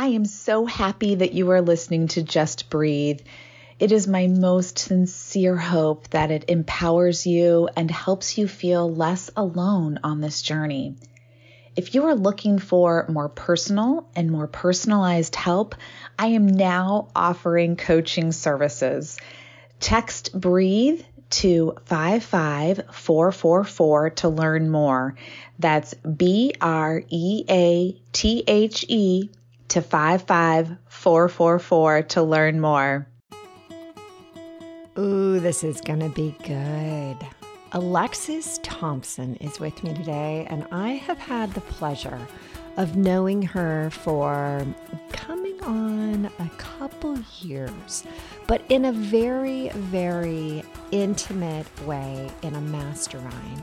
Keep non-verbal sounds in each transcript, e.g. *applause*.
I am so happy that you are listening to Just Breathe. It is my most sincere hope that it empowers you and helps you feel less alone on this journey. If you are looking for more personal and more personalized help, I am now offering coaching services. Text breathe to 55444 to learn more. That's B R E A T H E to 55444 to learn more. Ooh, this is going to be good. Alexsys Thompson is with me today, and I have had the pleasure of knowing her for coming on a couple years, but in a very, very intimate way in a mastermind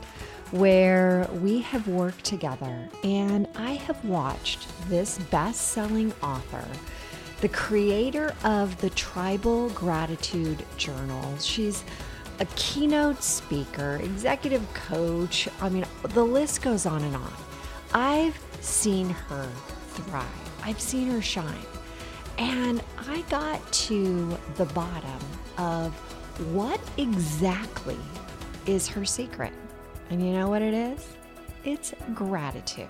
where we have worked together. And I have watched this best selling author the creator of the Tribal Gratitude Journal. She's a keynote speaker, executive coach. I mean, the list goes on and on. I've seen her thrive, I've seen her shine. And I got to the bottom of what exactly is her secret. And you know what it is? It's gratitude.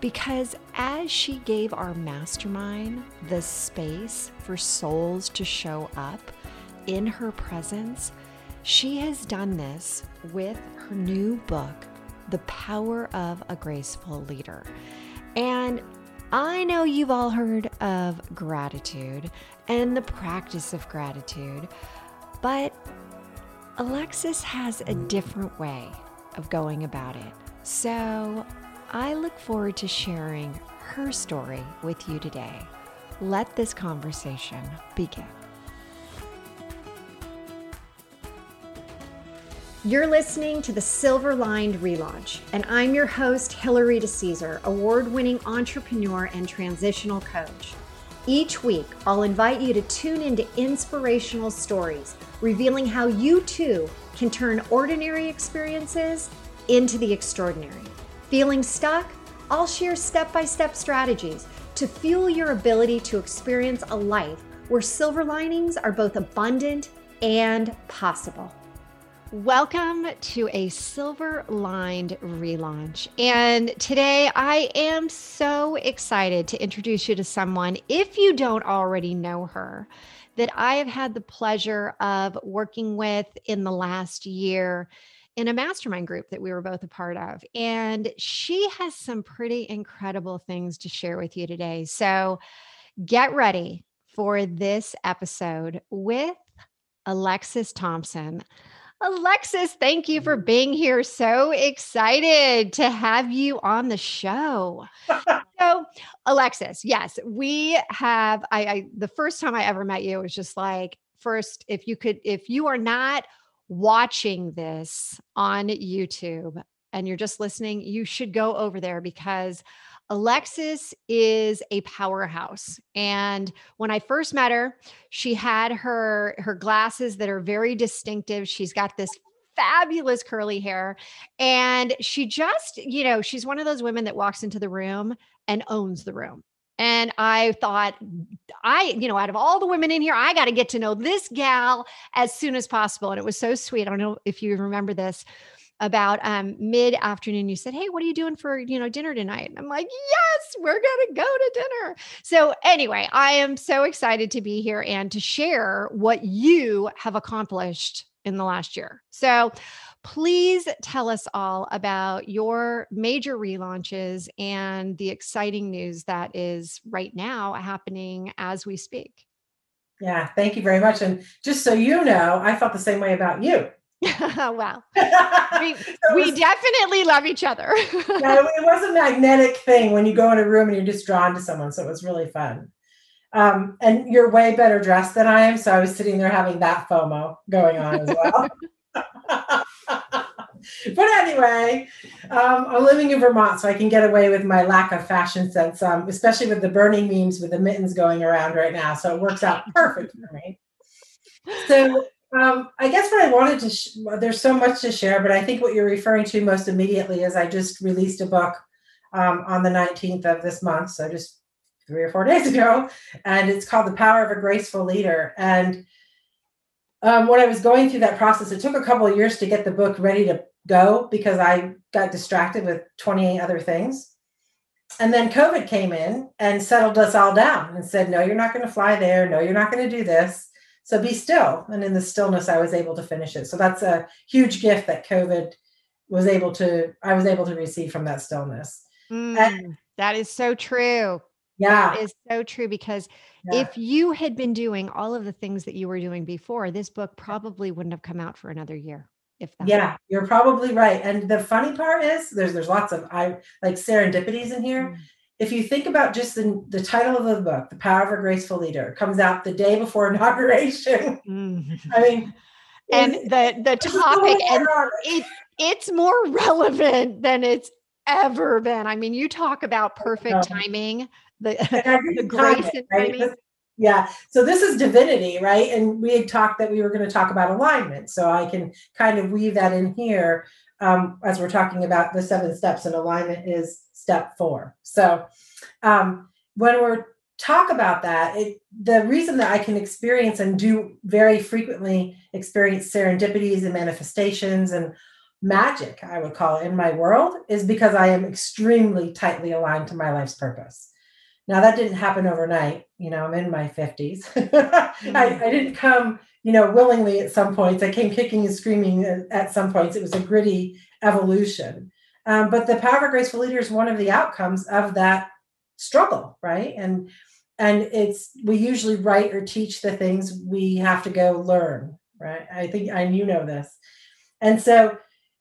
Because as she gave our mastermind the space for souls to show up in her presence, she has done this with her new book, The Power of a Graceful Leader. And I know you've all heard of gratitude and the practice of gratitude, but Alexsys has a different way of going about it. So I look forward to sharing her story with you today. Let this conversation begin. You're listening to the Silver Lined Relaunch, and I'm your host, Hilary DeCesar, award winning entrepreneur and transitional coach. Each week, I'll invite you to tune into inspirational stories, revealing how you too can turn ordinary experiences into the extraordinary. Feeling stuck? I'll share step by step strategies to fuel your ability to experience a life where silver linings are both abundant and possible. Welcome to a silver lined relaunch. And today I am so excited to introduce you to someone, if you don't already know her, that I have had the pleasure of working with in the last year in a mastermind group that we were both a part of. And she has some pretty incredible things to share with you today. So get ready for this episode with Alexsys Thompson. Alexsys, thank you for being here. So excited to have you on the show. *laughs* so, Alexsys, yes, we have. I, I the first time I ever met you was just like, first, if you could, if you are not watching this on YouTube and you're just listening, you should go over there because Alexsys is a powerhouse. And when I first met her, she had her her glasses that are very distinctive. She's got this fabulous curly hair and she just, you know, she's one of those women that walks into the room and owns the room. And I thought, I, you know, out of all the women in here, I got to get to know this gal as soon as possible. And it was so sweet. I don't know if you remember this about um, mid afternoon. You said, Hey, what are you doing for, you know, dinner tonight? And I'm like, Yes, we're going to go to dinner. So, anyway, I am so excited to be here and to share what you have accomplished in the last year. So, Please tell us all about your major relaunches and the exciting news that is right now happening as we speak. Yeah, thank you very much. And just so you know, I felt the same way about you. *laughs* well, *laughs* we, we definitely love each other. *laughs* yeah, it was a magnetic thing when you go in a room and you're just drawn to someone. So it was really fun. Um, and you're way better dressed than I am. So I was sitting there having that FOMO going on as well. but anyway, um, I'm living in Vermont, so I can get away with my lack of fashion sense, um, especially with the Bernie memes with the mittens going around right now. So it works out perfect for me. So um, I guess what I wanted to, sh- there's so much to share, but I think what you're referring to most immediately is I just released a book um, on the 19th of this month. So just three or four *laughs* days ago, and it's called The Power of a Graceful Leader. And um, when I was going through that process, it took a couple of years to get the book ready to go because I got distracted with 28 other things. And then COVID came in and settled us all down and said, No, you're not going to fly there. No, you're not going to do this. So be still. And in the stillness, I was able to finish it. So that's a huge gift that COVID was able to, I was able to receive from that stillness. Mm, and, that is so true. Yeah. That is so true because yeah. if you had been doing all of the things that you were doing before, this book probably wouldn't have come out for another year. If that yeah, you're probably right. And the funny part is there's there's lots of I like serendipities in here. If you think about just the, the title of the book, The Power of a Graceful Leader, comes out the day before *laughs* inauguration. Mm. I mean, and the the topic and it it's more *laughs* relevant than it's ever been. I mean, you talk about perfect timing, the, *laughs* the grace and timing. Yeah. So this is divinity, right? And we had talked that we were going to talk about alignment. So I can kind of weave that in here um, as we're talking about the seven steps, and alignment is step four. So um, when we're talk about that, it, the reason that I can experience and do very frequently experience serendipities and manifestations and magic, I would call it, in my world is because I am extremely tightly aligned to my life's purpose. Now that didn't happen overnight. You know, I'm in my 50s. mm-hmm. *laughs* I, I, didn't come, you know, willingly at some points. I came kicking and screaming at, some points. It was a gritty evolution. Um, but the power of graceful leader is one of the outcomes of that struggle, right? And and it's we usually write or teach the things we have to go learn, right? I think and you know this. And so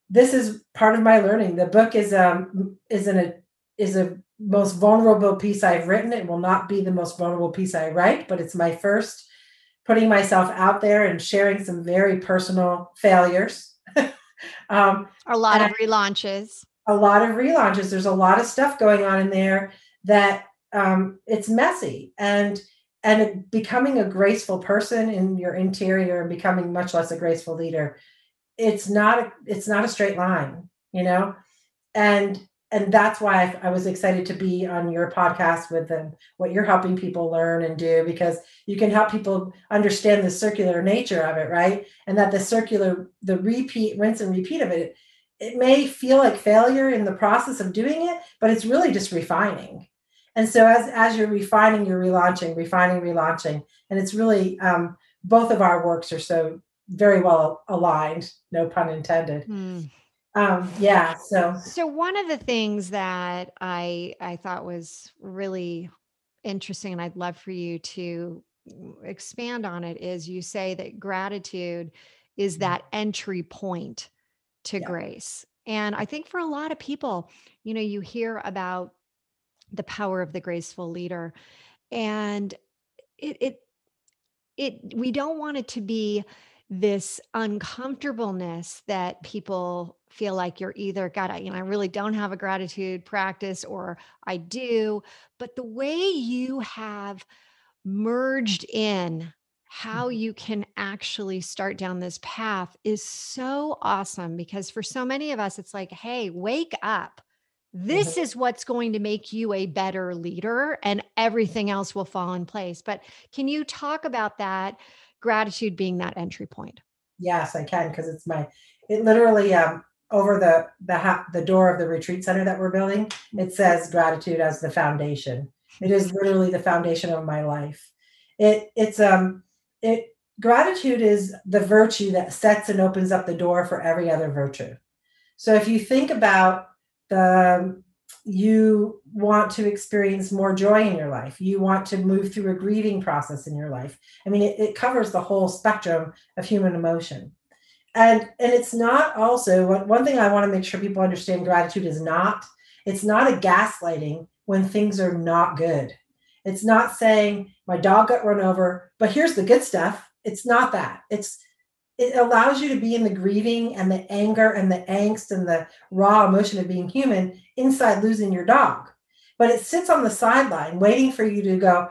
this is part of my learning. The book is um is a is a most vulnerable piece I've written. It will not be the most vulnerable piece I write, but it's my first putting myself out there and sharing some very personal failures. *laughs* um, a lot of relaunches. A lot of relaunches. There's a lot of stuff going on in there that um, it's messy and and becoming a graceful person in your interior and becoming much less a graceful leader. It's not a, it's not a straight line, you know, and and that's why I, was excited to be on your podcast with them what you're helping people learn and do because you can help people understand the circular nature of it right? And that the circular the repeat rinse and repeat of it it may feel like failure in the process of doing it but it's really just refining. And so as as you're refining you're relaunching refining relaunching and it's really um, both of our works are so very well aligned no pun intended. Mm um yeah so so one of the things that i i thought was really interesting and i'd love for you to expand on it is you say that gratitude is mm-hmm. that entry point to yeah. grace and i think for a lot of people you know you hear about the power of the graceful leader and it it it we don't want it to be this uncomfortableness that people feel like you're either got you know, I really don't have a gratitude practice or I do. But the way you have merged in how mm-hmm. you can actually start down this path is so awesome because for so many of us, it's like, hey, wake up. This mm-hmm. is what's going to make you a better leader, and everything else will fall in place. But can you talk about that? Gratitude being that entry point. Yes, I can because it's my it literally um over the the ha- the door of the retreat center that we're building it says gratitude as the foundation. It is literally the foundation of my life. It it's um it gratitude is the virtue that sets and opens up the door for every other virtue. So if you think about the you want to experience more joy in your life. You want to move through a grieving process in your life. I mean it, it covers the whole spectrum of human emotion. And and it's not also one, thing i want to make sure people understand gratitude is not it's not a gaslighting when things are not good. It's not saying my dog got run over but here's the good stuff. It's not that. It's it allows you to be in the grieving and the anger and the angst and the raw emotion of being human inside losing your dog. But it sits on the sideline waiting for you to go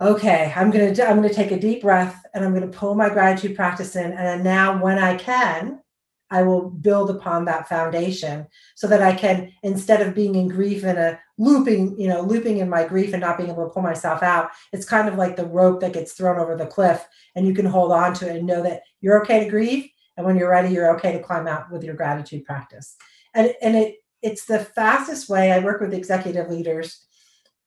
okay i'm going to i'm going to take a deep breath and i'm going to pull my gratitude practice in. And now when i can I will build upon that foundation so that I can, instead of being in grief and a looping, you know, looping in my grief and not being able to pull myself out, it's kind of like the rope that gets thrown over the cliff and you can hold on to it and know that you're okay to grieve. And when you're ready, you're okay to climb out with your gratitude practice. And, and it it's the fastest way. I work with executive leaders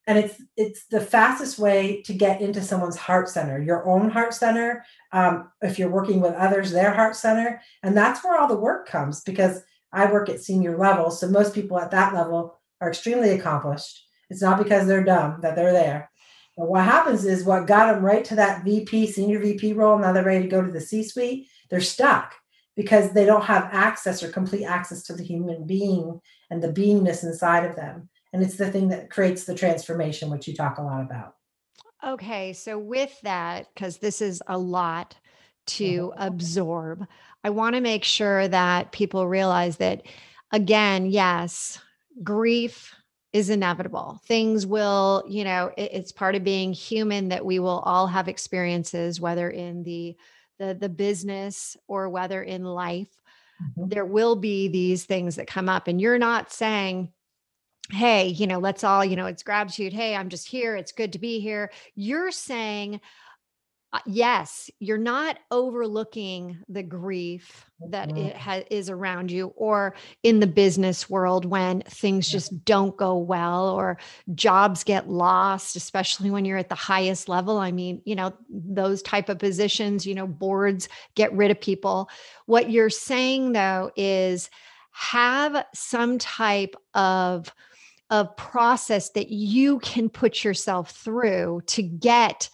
and it's it's the fastest way to get into someone's heart center your own heart center um, if you're working with others their heart center and that's where all the work comes because i work at senior level so most people at that level are extremely accomplished it's not because they're dumb that they're there but what happens is what got them right to that vp senior vp role now they're ready to go to the c suite they're stuck because they don't have access or complete access to the human being and the beingness inside of them and it's the thing that creates the transformation which you talk a lot about okay so with that because this is a lot to mm-hmm. absorb i want to make sure that people realize that again yes grief is inevitable things will you know it, it's part of being human that we will all have experiences whether in the the the business or whether in life mm-hmm. there will be these things that come up and you're not saying hey, you know, let's all, you know, it's gratitude. Hey, I'm just here. It's good to be here. You're saying, uh, yes, you're not overlooking the grief that mm-hmm. it ha- is around you or in the business world when things just don't go well or jobs get lost especially when you're at the highest level. I mean you know those type of positions you know boards get rid of people. What you're saying though is have some type of of process that you can put yourself through to get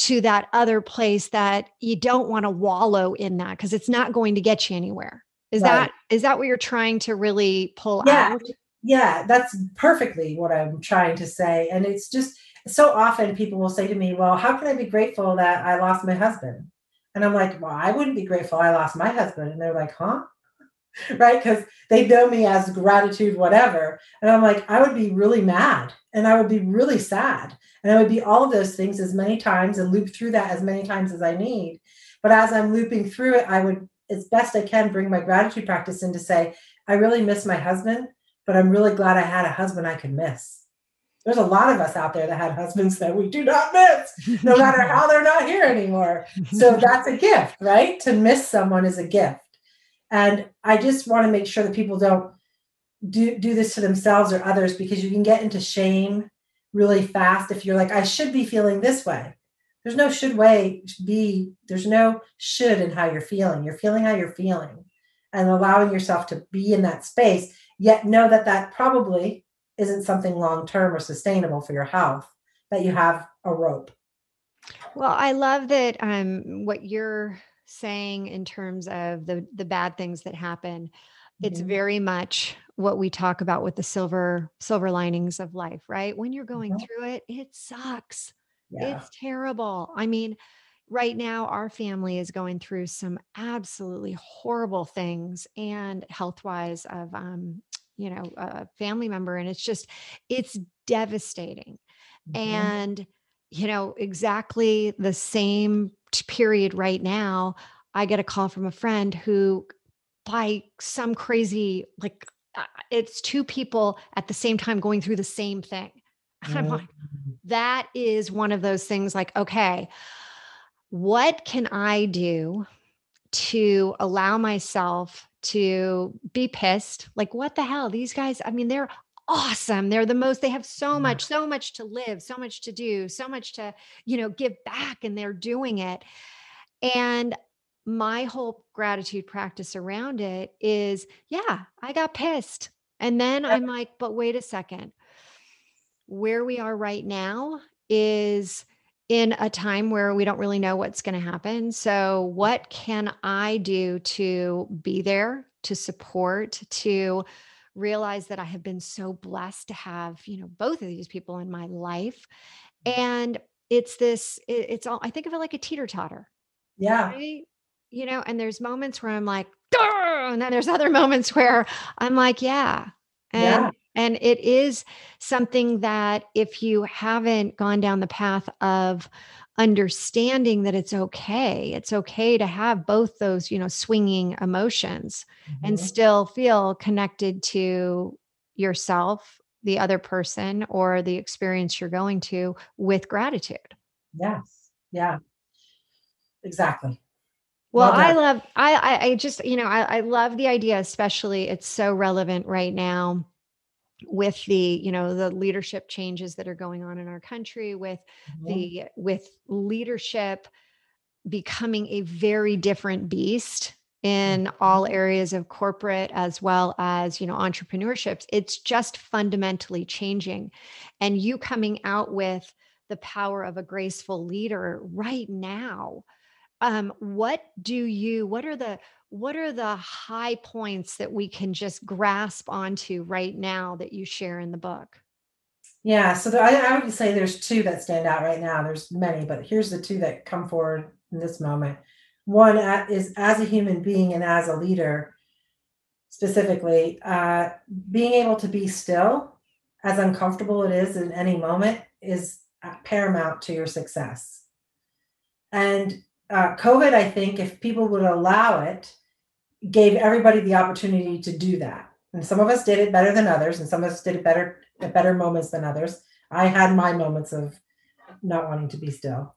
to that other place that you don't want to wallow in that because it's not going to get you anywhere. Is right. that is that what you're trying to really pull yeah. out? Yeah, that's perfectly what I'm trying to say. And it's just so often people will say to me, Well, how can I be grateful that I lost my husband? And I'm like, Well, I wouldn't be grateful I lost my husband. And they're like, Huh? *laughs* right? Because they know me as gratitude, whatever. And I'm like, I would be really mad and I would be really sad. And I would be all of those things as many times and loop through that as many times as I need. But as I'm looping through it, I would, as best I can, bring my gratitude practice in to say, I really miss my husband, but I'm really glad I had a husband I could miss. There's a lot of us out there that had husbands that we do not miss, no matter *laughs* how they're not here anymore. So that's a gift, right? To miss someone is a gift. And I just want to make sure that people don't do, do this to themselves or others because you can get into shame really fast if you're like, I should be feeling this way. There's no should way to be, there's no should in how you're feeling. You're feeling how you're feeling and allowing yourself to be in that space, yet know that that probably isn't something long term or sustainable for your health, that you have a rope. Well, I love that um, what you're saying in terms of the the bad things that happen mm-hmm. it's very much what we talk about with the silver silver linings of life right when you're going mm-hmm. through it it sucks yeah. it's terrible i mean right now our family is going through some absolutely horrible things and health wise of um you know a family member and it's just it's devastating mm-hmm. and you know exactly the same period right now, I get a call from a friend who, by some crazy, like, it's two people at the same time going through the same thing. *laughs* And I'm like, mm. that is one of those things like, okay, what can I do to allow myself to be pissed? Like, what the hell? These guys, I mean, they're awesome. They're the most, they have so mm-hmm. much, so much to live, so much to do, so much to, you know, give back, and they're doing it. And my whole gratitude practice around it is yeah, I got pissed. And then I'm like, but wait a second. Where we are right now is in a time where we don't really know what's going to happen. So, what can I do to be there, to support, to realize that I have been so blessed to have, you know, both of these people in my life. Mm-hmm. And it's this, it, it's all, I think of it like a teeter totter. Yeah. Right? You know, and there's moments where I'm like, and then there's other *laughs* moments where I'm like, yeah. And, yeah. And it is something that if you haven't gone down the path of understanding that it's okay, it's okay to have both those, you know, swinging emotions mm-hmm. and still feel connected to yourself, the other person, or the experience you're going to with gratitude. Yes. Yeah. Exactly. Well, I love I I just you know I, I love the idea, especially it's so relevant right now with the you know the leadership changes that are going on in our country with mm-hmm. the with leadership becoming a very different beast in mm-hmm. all areas of corporate as well as you know entrepreneurships it's just fundamentally changing and you coming out with the power of a graceful leader right now um, what do you what are the what are the high points that we can just grasp onto right now that you share in the book? Yeah so the, I, I would say there's two that stand out right now. There's many but here's the two that come forward in this moment. One is as a human being and as a leader specifically uh, being able to be still as uncomfortable it is in any moment is paramount to your success. And uh, COVID, I think, if people would allow it, gave everybody the opportunity to do that. And some of us did it better than others, and some of us did it better at better moments than others. I had my moments of not wanting to be still.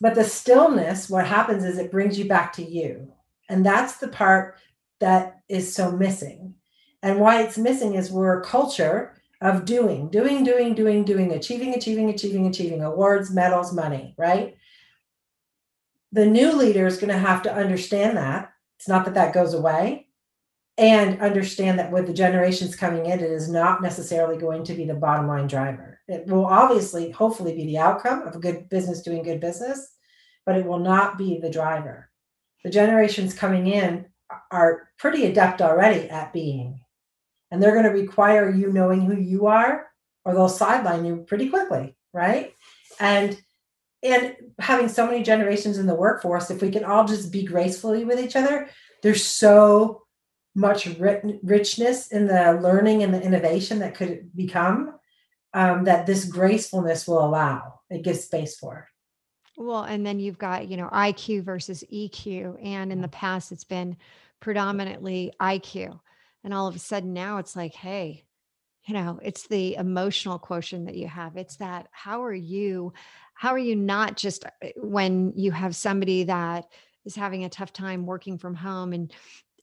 But the stillness, what happens is it brings you back to you. And that's the part that is so missing. And why it's missing is we're a culture of doing, doing, doing, doing, doing, achieving, achieving, achieving, achieving, awards, medals, money, right? the new leader is going to have to understand that. It's not that that goes away and understand that with the generations coming in, it is not necessarily going to be the bottom line driver. It will obviously, hopefully, be the outcome of a good business doing good business, but it will not be the driver. The generations coming in are pretty adept already at being, and they're going to require you knowing who you are, or they'll sideline you pretty quickly, right? And and having so many generations in the workforce, if we can all just be gracefully with each other, there's so much richness in the learning and the innovation that could become um, that this gracefulness will allow. It gives space for. Well, and then you've got, you know, IQ versus EQ. And in the past, it's been predominantly IQ. And all of a sudden now it's like, hey, you know, it's the emotional quotient that you have. It's that how are you how are you not just uh, when you have somebody that is having a tough time working from home and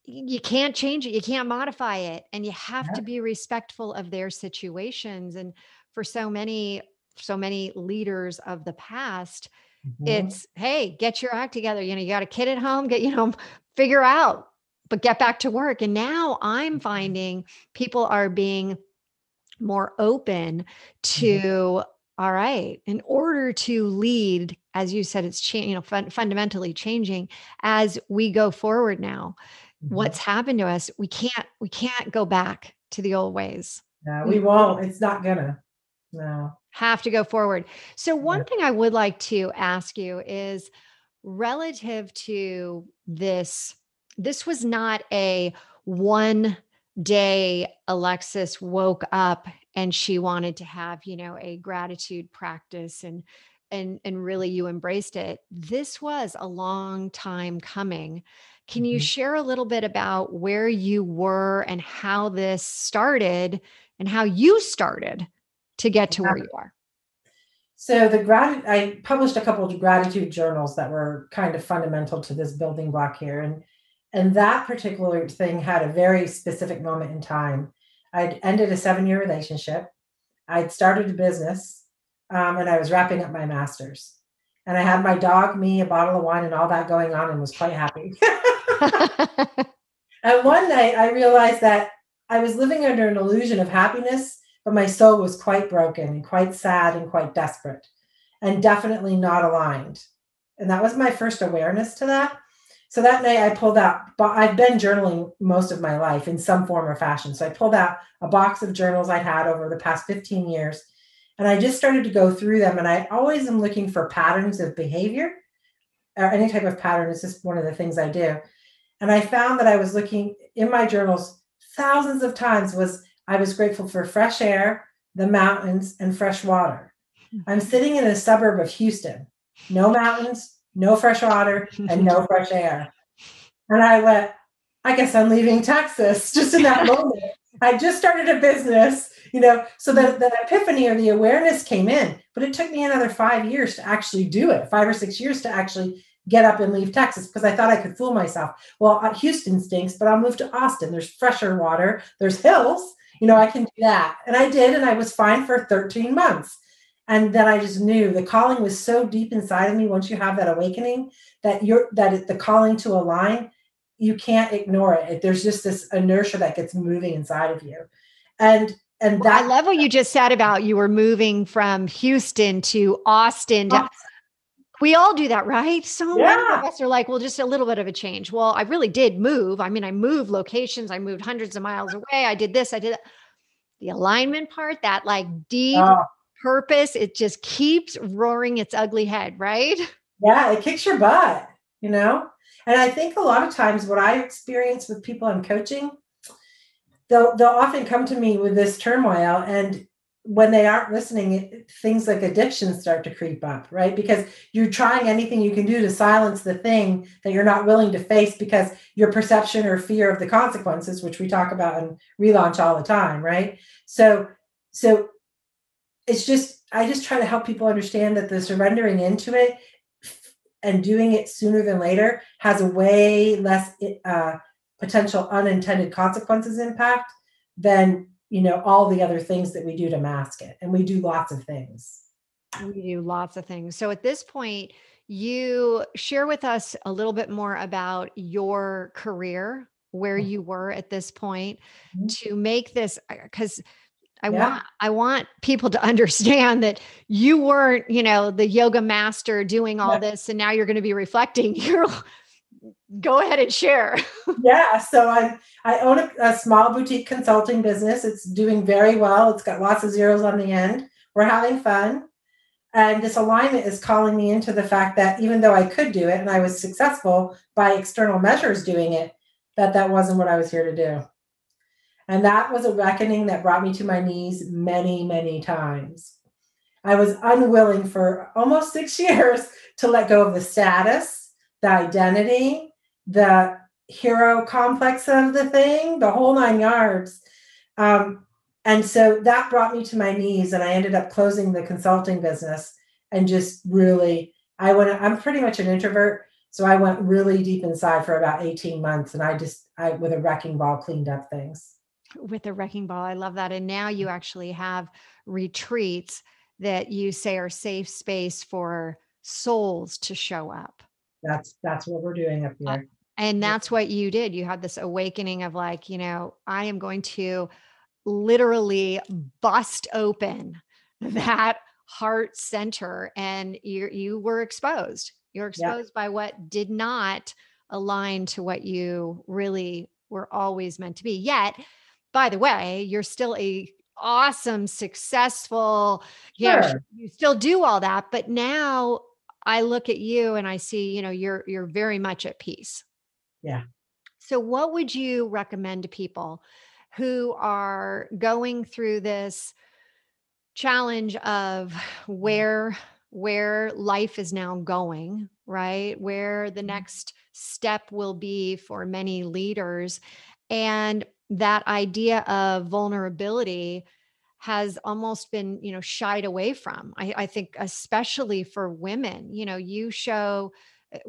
you can't change it you can't modify it and you have yeah. to be respectful of their situations and for so many so many leaders of the past mm-hmm. it's hey get your act together you know you got a kid at home get you know *laughs* figure out but get back to work and now i'm mm-hmm. finding people are being more open mm-hmm. to mm-hmm all right in order to lead as you said it's cha- you know fun- fundamentally changing as we go forward now mm-hmm. what's happened to us we can't we can't go back to the old ways no we won't it's not gonna no have to go forward so one yeah. thing i would like to ask you is relative to this this was not a one day alexsys woke up and she wanted to have you know a gratitude practice and and and really you embraced it. This was a long time coming. Can you mm-hmm. share a little bit about where you were and how this started and how you started to get to where you are? So the grat i published a couple of gratitude journals that were kind of fundamental to this building block here. And and that particular thing had a very specific moment in time I'd ended a seven year relationship. I'd started a business um, and I was wrapping up my master's. And I had my dog, me, a bottle of wine, and all that going on and was quite happy. *laughs* and one night I realized that I was living under an illusion of happiness, but my soul was quite broken and quite sad and quite desperate and definitely not aligned. And that was my first awareness to that. So that night I pulled out, but I've been journaling most of my life in some form or fashion. So I pulled out a box of journals I'd had over the past 15 years. And I just started to go through them. And I always am looking for patterns of behavior or any type of pattern. It's just one of the things I do. And I found that I was looking in my journals thousands of times was I was grateful for fresh air, the mountains, and fresh water. Hmm. I'm sitting in a suburb of Houston, no mountains, no fresh water, and no fresh air. And I went, I guess I'm leaving Texas *laughs* just in that *laughs* moment. I just started a business, you know, so the, the epiphany or the awareness came in, but it took me another five years to actually do it, five or six years to actually get up and leave Texas because I thought I could fool myself. Well, uh, Houston stinks, but I'll move to Austin. There's fresher water, there's hills, you know, I can do that. And I did, and I was fine for 13 months. And then I just knew the calling was so deep inside of me once you have that awakening that you're that the calling to align you can't ignore it. There's just this inertia that gets moving inside of you. And and well, that I love what you just said about you were moving from Houston to Austin. We all do that, right? So yeah. many of us are like, well, just a little bit of a change. Well, I really did move. I mean, I moved locations, I moved hundreds of miles away. I did this, I did that. The alignment part, that like deep oh. Purpose, it just keeps roaring its ugly head, right? Yeah, it kicks your butt, you know? And I think a lot of times what I experience with people I'm coaching, they'll they'll often come to me with this turmoil and when they aren't listening things like addiction start to creep up right because you're trying anything you can do to silence the thing that you're not willing to face because your perception or fear of the consequences which we talk about in relaunch all the time right so so it's just i just try to help people understand that the surrendering into it and doing it sooner than later has a way less uh, potential unintended consequences impact than you know all the other things that we do to mask it and we do lots of things we do lots of things so at this point you share with us a little bit more about your career where mm-hmm. you were at this point mm-hmm. to make this because I yeah. want I want people to *laughs* understand that you weren't, you know, the yoga master doing all yeah. this and now you're going to be reflecting. *laughs* You're go ahead and share. *laughs* yeah, so I I own a, a, small boutique consulting business. It's doing very well. It's got lots of zeros on the end. We're having fun. And this alignment is calling me into the fact that even though I could do it and I was successful by external measures doing it, that that wasn't what I was here to do. And that was a reckoning that brought me to my knees many, many times. I was unwilling for almost six *laughs* years to let go of the status, the identity, the hero complex of the thing, the whole nine yards. Um, and so that brought me to my knees, and I ended up closing the consulting business and just really, I went, I'm pretty much an introvert. So I went really deep inside for about 18 months and I just, I, with a wrecking ball, cleaned up things with the wrecking ball. I love that. And now you actually have retreats that you say are safe space for souls to show up. That's that's what we're doing up uh, here. And that's what you did. You had this awakening of like, you know, I am going to literally bust open *laughs* that heart center and you you were exposed. You're exposed yeah. by what did not align to what you really were always meant to be. Yet by the way, you're still a awesome, successful, yeah, sure. you still do all that. But now I look at you and I see, you know, you're you're very much at peace. Yeah. So what would you recommend to people who are going through this challenge of where where life is now going, right? Where the mm-hmm. next step will be for many leaders and that idea of vulnerability has almost been you know shied away from I, I, think especially for women you know you show eh,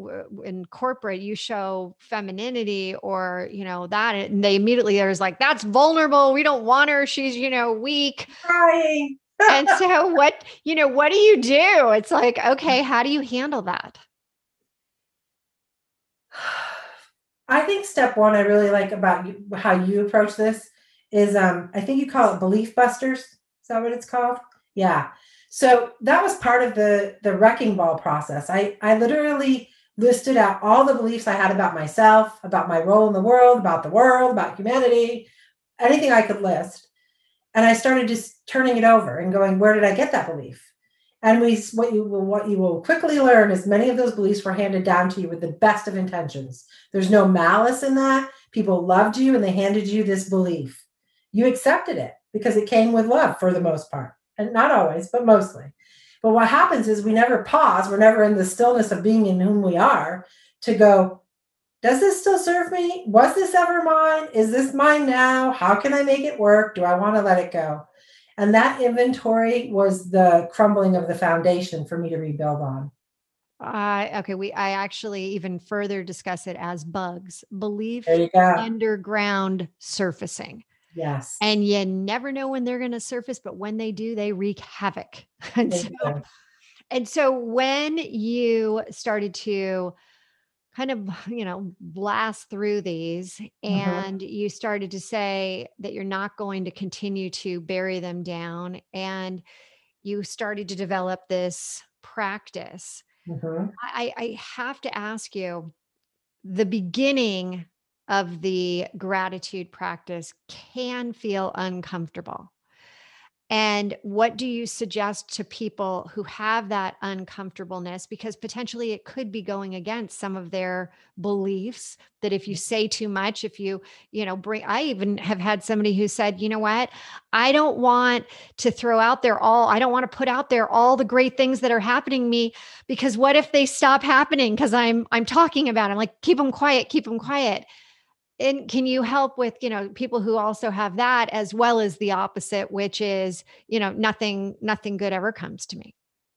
in corporate you show femininity or you know that and they immediately there's like that's vulnerable we don't want her she's you know weak Crying. and so what you know what do you do it's like okay how do you handle that I think step one I really like about you, how you approach this is um, I think you call it belief busters. Is that what it's called? Yeah. So that was part of the the wrecking ball process. I I literally listed out all the beliefs I had about myself, about my role in the world, about the world, about humanity, anything I could list. And I started just turning it over and going, where did I get that belief? And we, what you will, what you will quickly learn is many of those beliefs were handed down to you with the best of intentions. There's no malice in that. People loved you and they handed you this belief. you accepted it because it came with love for the most part. And not always, but mostly. But what happens is we never pause, we're never in the stillness of being in whom we are to go, does this still serve me? Was this ever mine? Is this mine now? How can I make it work? Do I want to let it go? And that inventory was the crumbling of the foundation for me to rebuild on. Uh, okay, we I actually even further discuss it as bugs, belief underground surfacing. Yes. And you never know when they're going to surface, but when they do, they wreak havoc. *laughs* And so, and so when you started to kind of, *laughs* you know, blast through these mm-hmm. and you started to say that you're not going to continue to bury them down and you started to develop this practice. Mm-hmm. I, I have to ask you the beginning of the gratitude practice can feel uncomfortable. And what do you suggest to people who have that uncomfortableness? Because potentially it could be going against some of their beliefs that if you say too much, if you, you know, bring, I even have had somebody who said, you know what, I don't want to throw out there all, I don't want to put out there all the great things that are happening me because what if they stop happening? Cause I'm, I'm talking about, it. I'm like, keep them quiet, keep them quiet and can you help with you know people who also have that as well as the opposite which is you know nothing nothing good ever comes to me.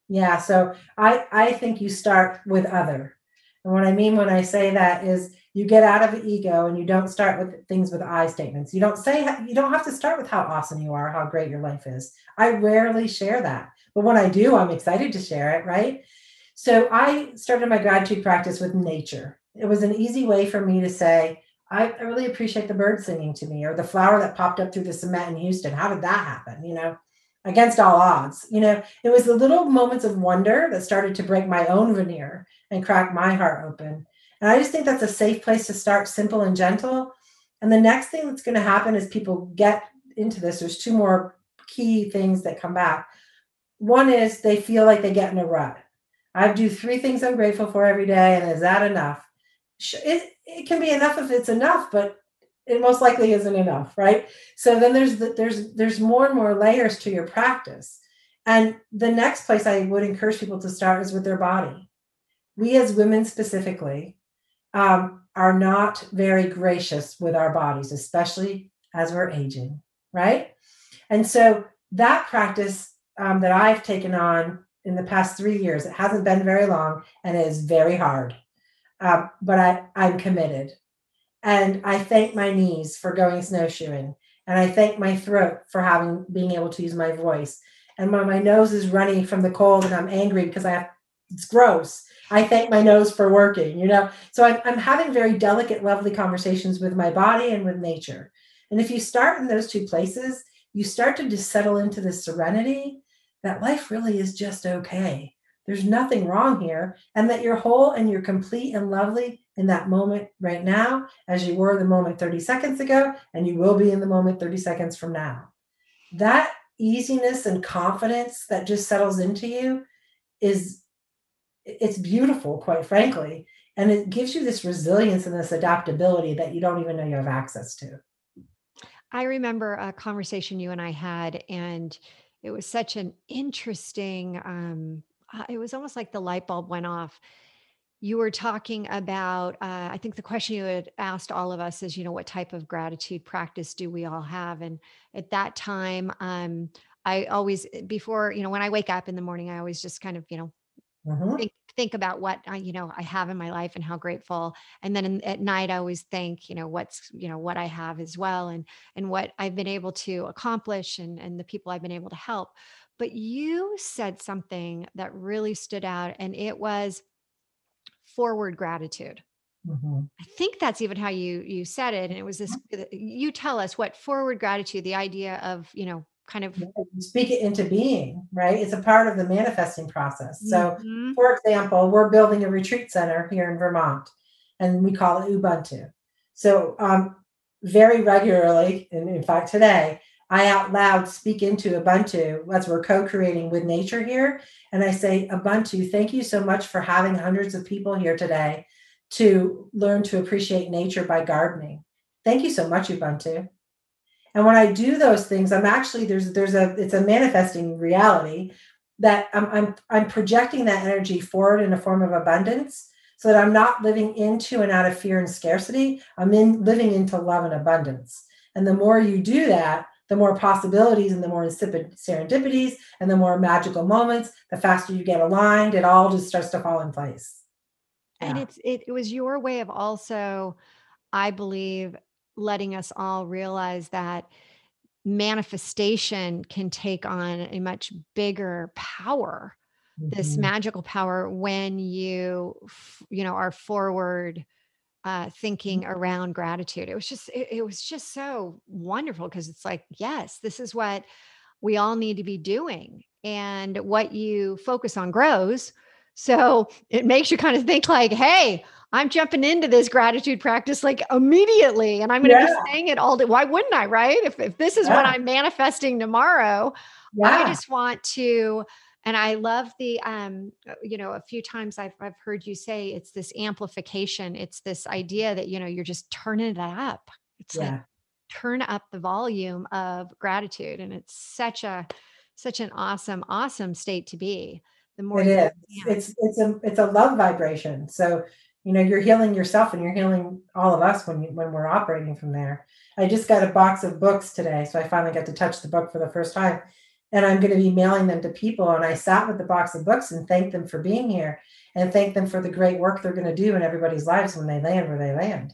Yeah so i i think you start with other. And what i mean when i say that is you get out of the ego and you don't start with things with i statements. You don't say you don't have to start with how awesome you are how great your life is. I rarely share that. But when i do i'm excited to share it right? So i started my gratitude practice with nature. It was an easy way for me to say I, I really appreciate the bird singing to me or the flower that popped up through the cement in Houston. How did that happen? You know, against all odds. You know, it was the little moments of wonder that started to break my own veneer and crack my heart open. And I just think that's a safe place to start, simple and gentle. And the next thing that's going to happen is people get into this. There's two more key things that come back. One is they feel like they get in a rut. I do three things I'm grateful for every day, and is that enough? It, it can be enough if it's enough, but it most likely isn't enough, right? So then there's the, there's there's more and more layers to your practice. And the next place I would encourage people to start is with their body. We as women specifically um, are not very gracious with our bodies, especially as we're aging, right? And so that practice um, that I've taken on in the past three years, it hasn't been very long and it is very hard. Uh, but I, I'm committed. And I thank my knees for going snowshoeing. And I thank my throat for having being able to use my voice. And when my nose is running from the cold and I'm angry because I have it's gross. I thank my nose for working, you know. So I'm, I'm having very delicate, lovely conversations with my body and with nature. And if you start in those two places, you start to just settle into this serenity that life really is just okay there's nothing wrong here, and that you're whole and you're complete and lovely in that moment right now, as you were the moment 30 seconds ago, and you will be in the moment 30 seconds from now. That easiness and confidence that just settles into you is it's beautiful, quite frankly. And it gives you this resilience and this adaptability that you don't even know you have access to. I remember a conversation you and I had, and it was such an interesting um, uh, it was almost like the light bulb went off. You were talking about, uh, I think the question you had asked all of us is, you know, what type of gratitude practice do we all have? And at that time, um, I always, before, you know, when I wake up in the morning, I always just kind of, you know, mm-hmm. think, think about what I, you know, I have in my life and how grateful. And then in, at night, I always think, you know, what's, you know, what I have as well and, and what I've been able to accomplish and, and the people I've been able to help. But you said something that really stood out, and it was forward gratitude. Mm-hmm. I think that's even how you you said it, and it was this. You tell us what forward gratitude, the idea of you know, kind of speak it into being, right? It's a part of the manifesting process. So, mm-hmm. for example, we're building a retreat center here in Vermont, and we call it Ubuntu. So, um, very regularly, and in fact, today I out loud speak into Ubuntu as we're co creating with nature here. And I say, Ubuntu, thank you so much for having hundreds of people here today to learn to appreciate nature by gardening. Thank you so much, Ubuntu. And when I do those things, I'm actually there's there's a it's a manifesting reality that I'm I'm I'm projecting that energy forward in a form of abundance so that I'm not living into and out of fear and scarcity. I'm in living into love and abundance. And the more you do that, the more possibilities and the more insipid serendipities and the more magical moments, the faster you get aligned, it all just starts to fall in place. Yeah. And it's it, it was your way of also, I believe, letting us all realize that manifestation can take on a much bigger power mm-hmm. this magical power when you you know are forward uh, thinking mm-hmm. around gratitude it was just it, it was just so wonderful because it's like yes this is what we all need to be doing and what you focus on grows so *laughs* it makes you kind of think like hey I'm jumping into this gratitude practice like immediately and I'm going to yeah. be saying it all day. Why wouldn't I? Right. If, if this is yeah. what I'm manifesting tomorrow, yeah. I just want to. And I love the, um, uh, you know, a few times I've, I've heard you say it's this amplification. It's this idea that, you know, you're just turning it up. It's like turn up the volume of gratitude. And it's such a, such an awesome, awesome state to be. The more it is, it's, it's a, it's a love vibration. So you know you're healing yourself and you're healing all of us when you, when we're operating from there i just got a box of books today so i finally got to touch the book for the first time and i'm going to be mailing them to people. And i sat with the box of books and thanked them for being here and thank them for the great work they're going to do in everybody's lives when they land where they land.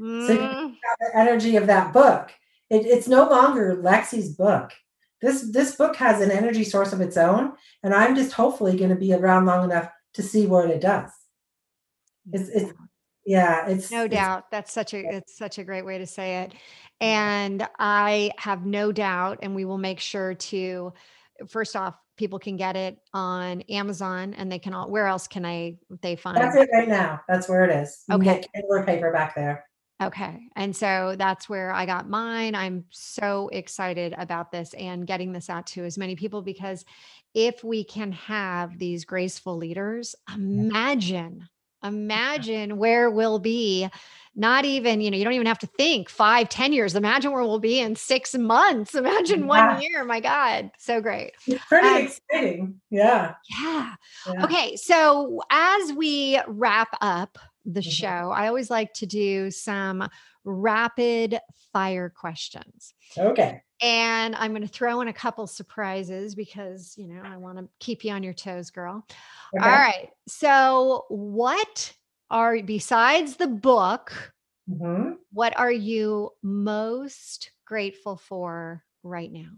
Mm. so you mm. the energy of that book. It, it's no longer lexi's book. This this book has an energy source of its own and i'm just hopefully going to be around long enough to see what it does. It's, it's yeah it's no it's, doubt. That's such a it's such a great way to say it and i have no doubt and we will make sure to first off people can get it on amazon and they can all where else can i they find that's it right now. That's where it is. You okay. Kindle paper back there. Okay. And so that's where i got mine. I'm so excited about this and getting this out to as many people because if we can have these graceful leaders imagine imagine where we'll be not even you know you don't even have to think five ten years. Imagine where we'll be in six months. *laughs* Imagine yeah. one year. My god. So great. It's pretty um, exciting. Yeah. yeah. yeah. Okay. So as we wrap up the mm-hmm. show i always like to do some rapid fire questions okay and I'm going to throw in a couple surprises because, you know, I want to keep you on your toes, girl. Okay. All right. So, what are, besides the book, mm-hmm. what are you most grateful for right now?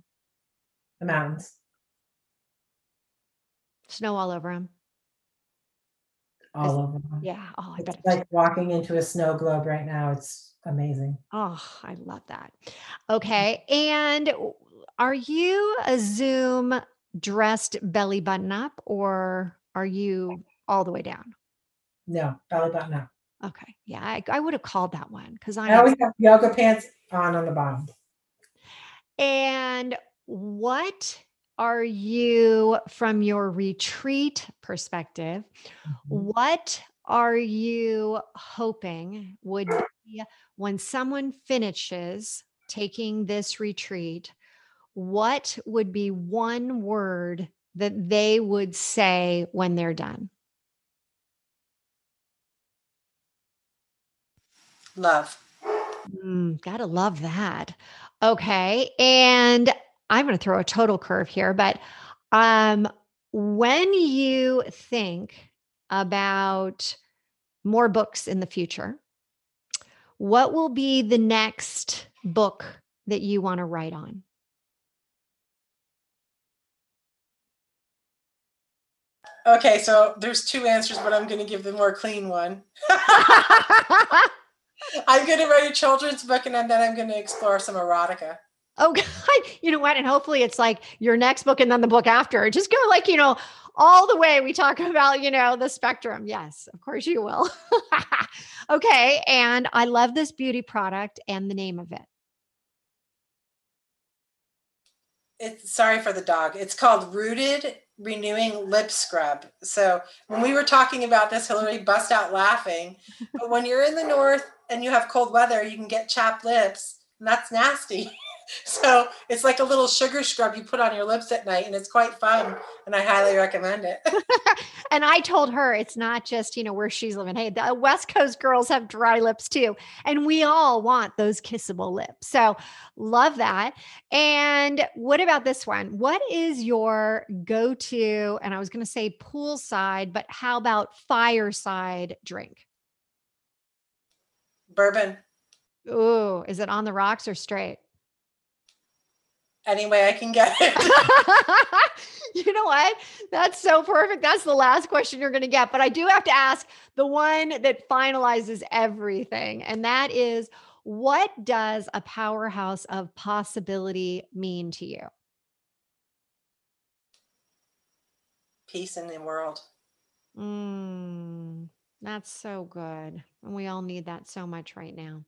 The mountains. Snow all over them. All over. Yeah. Oh, I it's. Like walking into a snow globe right now. It's amazing. Oh, I love that. Okay. And are you a Zoom dressed belly button up or are you all the way down? No, belly button up. Okay. Yeah, I, I would have called that one because I, I always have yoga pants on on the bottom. And what are you, from your retreat perspective, mm-hmm. what are you hoping would be when someone finishes taking this retreat, what would be one word that they would say when they're done? Love. Mm, gotta love that. Okay. And I'm going to throw a total curve here, but um, when you think about more books in the future, what will be the next book that you want to write on? Okay, so there's two answers, but I'm going to give the more clean one. *laughs* *laughs* I'm going to write a children's book and then I'm going to explore some erotica. Oh *laughs* God, you know what? And hopefully it's like your next book and then the book after. Just go like, you know, all the way we talk *laughs* about, you know, the spectrum. Yes, of course you will. *laughs* okay. And I love this beauty product and the name of it. It's sorry for the dog. It's called Rooted Renewing Lip Scrub. So when we were talking about this, Hillary bust out laughing. But when you're in the north and you have cold weather, you can get chapped lips, and that's nasty. *laughs* so it's like a little sugar scrub you put on your lips at night, and it's quite fun. And I highly recommend it. *laughs* *laughs* and I told her it's not just, you know, where she's living. Hey, the West Coast girls have dry lips too. And we all want those kissable lips. So love that. And what about this one? What is your go to? And I was going to say poolside, but how about fireside drink? Bourbon. Ooh, is it on the rocks or straight? Any way I can get it. *laughs* *laughs* you know what? That's so perfect. That's the last question you're going to get. But I do have to ask the one that finalizes everything. And that is what does a powerhouse of possibility mean to you? Peace in the world. Mm, that's so good. And we all need that so much right now.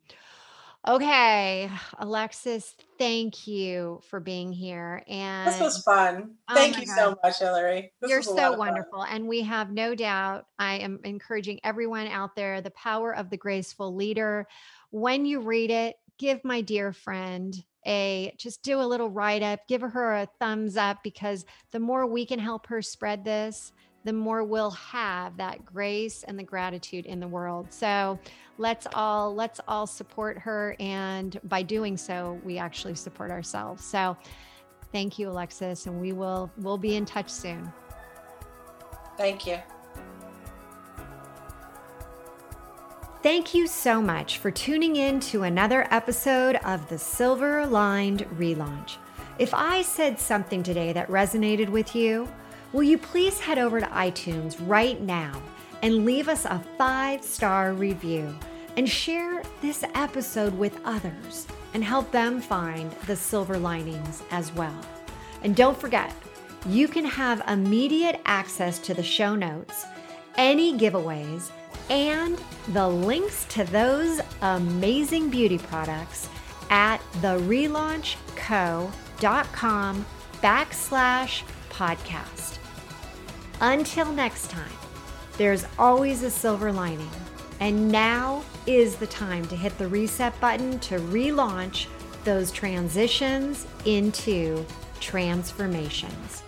Okay, Alexsys, thank you for being here. And this was fun. Oh thank you God. so much, Hillary. This You're so wonderful. And we have no doubt, I am encouraging everyone out there the power of the graceful leader. When you read it, give my dear friend a just do a little write up, give her a thumbs up because the more we can help her spread this, the more we'll have that grace and the gratitude in the world. So let's all let's all support her and by doing so we actually support ourselves. So thank you Alexsys and we will we'll be in touch soon. Thank you. Thank you so much for tuning in to another episode of the Silver Aligned Relaunch. If I said something today that resonated with you, will you please head over to iTunes right now and leave us a five star review and share this episode with others and help them find the silver linings as well. And don't forget, you can have immediate access to the show notes, any giveaways, and the links to those amazing beauty products at therelaunchco.com backslash podcast. Until next time, there's always a silver lining. And now is the time to hit the reset button to relaunch those transitions into transformations.